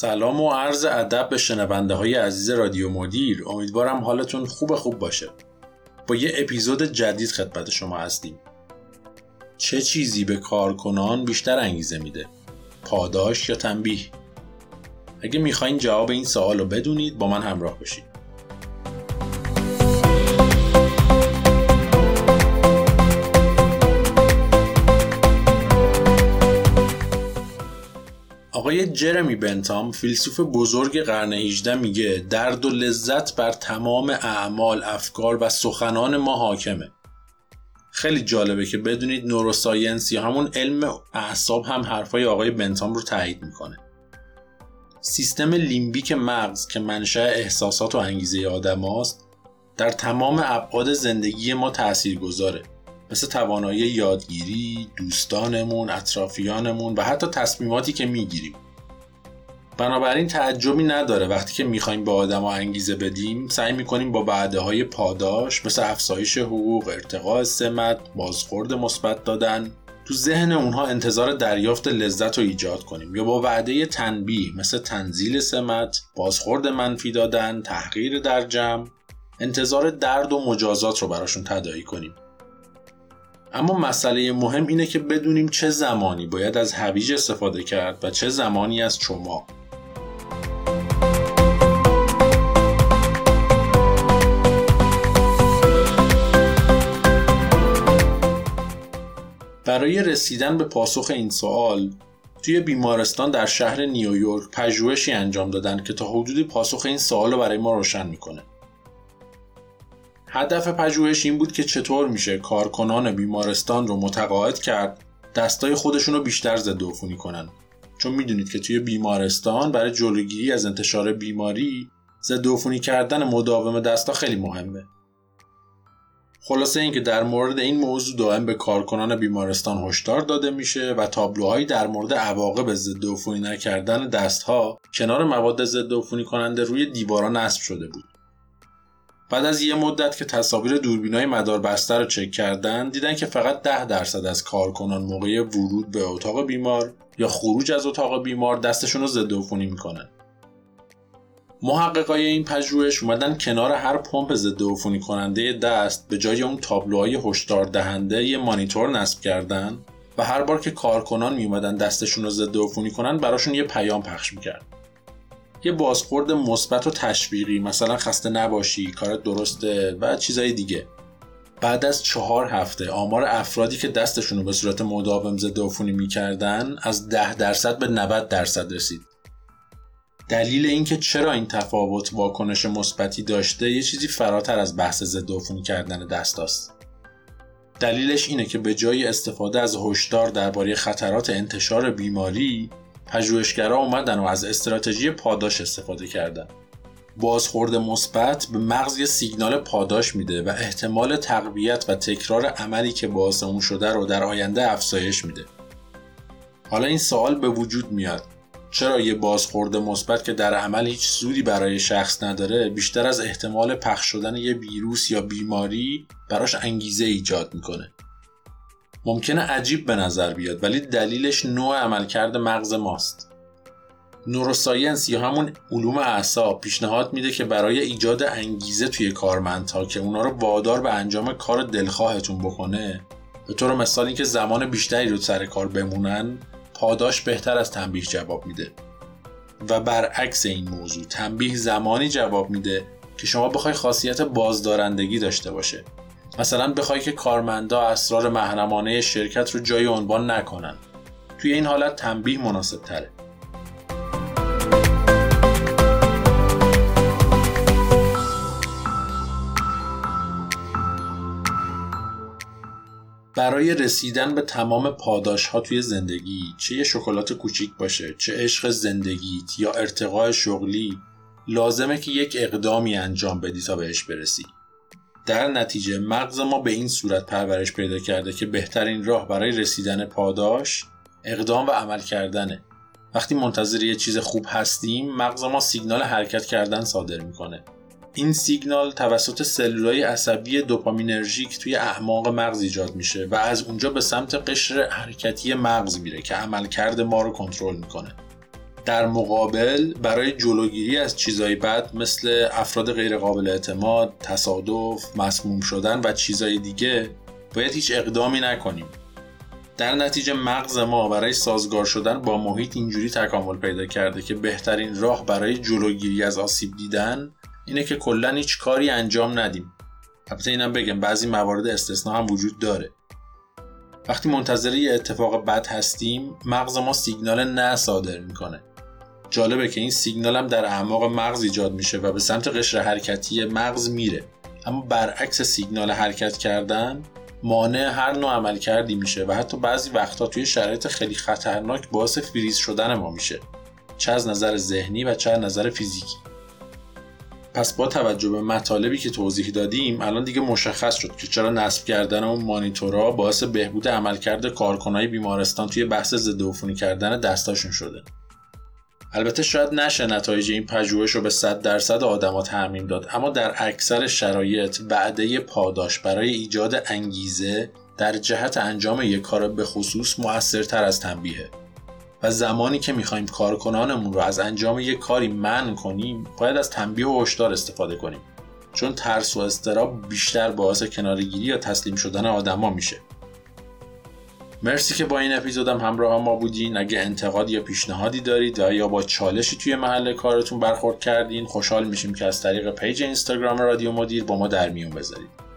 سلام و عرض ادب به شنونده های عزیز رادیو مدیر. امیدوارم حالتون خوب خوب باشه. با یه اپیزود جدید خدمت شما هستیم. چه چیزی به کارکنان بیشتر انگیزه میده؟ پاداش یا تنبیه؟ اگه می‌خواین جواب این سوال رو بدونید با من همراه باشید. آقای جرمی بنتام فیلسوف بزرگ قرن 18 میگه درد و لذت بر تمام اعمال، افکار و سخنان ما حاکمه. خیلی جالبه که بدونید نوروساینس یا همون علم اعصاب هم حرفای آقای بنتام رو تایید می‌کنه. سیستم لیمبیک مغز که منشأ احساسات و انگیزه آدم هاست در تمام ابعاد زندگی ما تأثیر گذاره. مثل توانایی یادگیری، دوستانمون، اطرافیانمون و حتی تصمیماتی که می‌گیریم. بنابراین تعجبی نداره وقتی که می‌خوایم به آدم انگیزه بدیم سعی می‌کنیم با بعده های پاداش مثل افزایش حقوق، ارتقاء سمت، بازخورد مثبت دادن تو ذهن اونها انتظار دریافت لذت رو ایجاد کنیم یا با وعده تنبیه مثل تنزیل سمت، بازخورد منفی دادن، تحقیر در جمع انتظار درد و مجازات رو براشون تدایی کنیم اما مسئله مهم اینه که بدونیم چه زمانی باید از هویج استفاده کرد و چه زمانی از چما برای رسیدن به پاسخ این سوال توی بیمارستان در شهر نیویورک پژوهشی انجام دادن که تا حدودی پاسخ این سوال رو برای ما روشن می‌کنه. هدف پژوهش این بود که چطور میشه کارکنان بیمارستان رو متقاعد کرد دستای خودشون رو بیشتر ضد عفونی کنن. چون می‌دونید که توی بیمارستان برای جلوگیری از انتشار بیماری ضد عفونی کردن مداوم دستا خیلی مهمه. خلاصه اینکه در مورد این موضوع دائم به کارکنان بیمارستان هشدار داده میشه و تابلوهایی در مورد عواقب ضد عفونی نکردن دستها کنار مواد ضد عفونی کننده روی دیوارا نصب شده بود. بعد از یه مدت که تصاویر دوربینای مدار بسته رو چک کردن دیدن که فقط ده درصد از کارکنان موقع ورود به اتاق بیمار یا خروج از اتاق بیمار دستشون رو ضد عفونی می‌کنن. محققای این پژوهش اومدن کنار هر پمپ ضد عفونی کننده دست به جای اون تابلوهای هشدار دهنده یه مانیتور نصب کردن و هر بار که کارکنان میومدن دستشون رو ضد عفونی کنن براشون یه پیام پخش می‌کرد. یه بازخورد مثبت و تشویقی مثلا خسته نباشی کارت درسته و چیزای دیگه بعد از چهار هفته آمار افرادی که دستشون رو به صورت مداوم ضد عفونی می‌کردن از ده درصد به 90 درصد رسید دلیل اینکه چرا این تفاوت واکنش مثبتی داشته یه چیزی فراتر از بحث ضد عفونی کردن دست است. دلیلش اینه که به جای استفاده از هشدار درباره خطرات انتشار بیماری پژوهشگرا اومدن و از استراتژی پاداش استفاده کردن. بازخورد مثبت به مغز یه سیگنال پاداش میده و احتمال تقویت و تکرار عملی که باعث اون شده رو در آینده افزایش میده. حالا این سوال به وجود میاد. چرا یه بازخورد مثبت که در عمل هیچ سودی برای شخص نداره بیشتر از احتمال پخش شدن یه ویروس یا بیماری براش انگیزه ایجاد می‌کنه؟ ممکنه عجیب به نظر بیاد ولی دلیلش نوع عملکرد مغز ماست. نوروساینس یا همون علوم اعصاب پیشنهاد میده که برای ایجاد انگیزه توی کارمندها که اونا رو وادار به انجام کار دلخواهتون بکنه به طور مثال اینکه زمان بیشتری رو سر کار بمونن پاداش بهتر از تنبیه جواب میده. و برعکس این موضوع تنبیه زمانی جواب میده که شما بخوای خاصیت بازدارندگی داشته باشه. مثلا بخوای که کارمندا اسرار محرمانه شرکت رو جای عنوان نکنن. توی این حالت تنبیه مناسب تره برای رسیدن به تمام پاداش ها توی زندگی چه یه شکلات کوچیک باشه چه عشق زندگیت یا ارتقاء شغلی لازمه که یک اقدامی انجام بدی تا بهش برسی. در نتیجه مغز ما به این صورت پرورش پیدا کرده که بهترین راه برای رسیدن پاداش اقدام و عمل کردنه. وقتی منتظر یه چیز خوب هستیم مغز ما سیگنال حرکت کردن صادر می‌کنه. این سیگنال توسط سلولای عصبی دوپامینرژیک توی اعماق مغز ایجاد میشه و از اونجا به سمت قشر حرکتی مغز میره که عملکرد ما رو کنترل می‌کنه. در مقابل برای جلوگیری از چیزهای بد مثل افراد غیرقابل اعتماد، تصادف، مسموم شدن و چیزهای دیگه باید هیچ اقدامی نکنیم. در نتیجه مغز ما برای سازگار شدن با محیط اینجوری تکامل پیدا کرده که بهترین راه برای جلوگیری از آسیب دیدن اینه که کلا هیچ کاری انجام ندیم. البته اینم بگم بعضی موارد استثنا هم وجود داره. وقتی منتظر یه اتفاق بد هستیم مغز ما سیگنال نه صادر می‌کنه جالبه که این سیگنال هم در اعماق مغز ایجاد میشه و به سمت قشر حرکتی مغز میره. اما برعکس سیگنال حرکت کردن مانع هر نوع عمل کردی میشه و حتی بعضی وقتا توی شرایط خیلی خطرناک باعث فریز شدن ما میشه. چه از نظر ذهنی و چه از نظر فیزیکی. پس با توجه به مطالبی که توضیح دادیم الان دیگه مشخص شد که چرا نصب کردن اون مانیتورها باعث بهبود عملکرد کارکنای بیمارستان توی بحث ضد کردن دستاشون شده. البته شاید نشه نتایج این پژوهش رو به 100 درصد آدما تعمین داد اما در اکثر شرایط وعده پاداش برای ایجاد انگیزه در جهت انجام یک کار به خصوص مؤثرتر از تنبیهه و زمانی که می‌خوایم کارکنانمون رو از انجام یک کاری منع کنیم باید از تنبیه و هشدار استفاده کنیم. چون ترس و استراب بیشتر باعث کنارگیری یا تسلیم شدن آدما میشه. مرسی که با این اپیزودم همراه ما بودین. اگه انتقاد یا پیشنهادی دارید یا با چالشی توی محل کارتون برخورد کردین خوشحال میشیم که از طریق پیج اینستاگرام رادیو مدیر با ما در میون بذارید.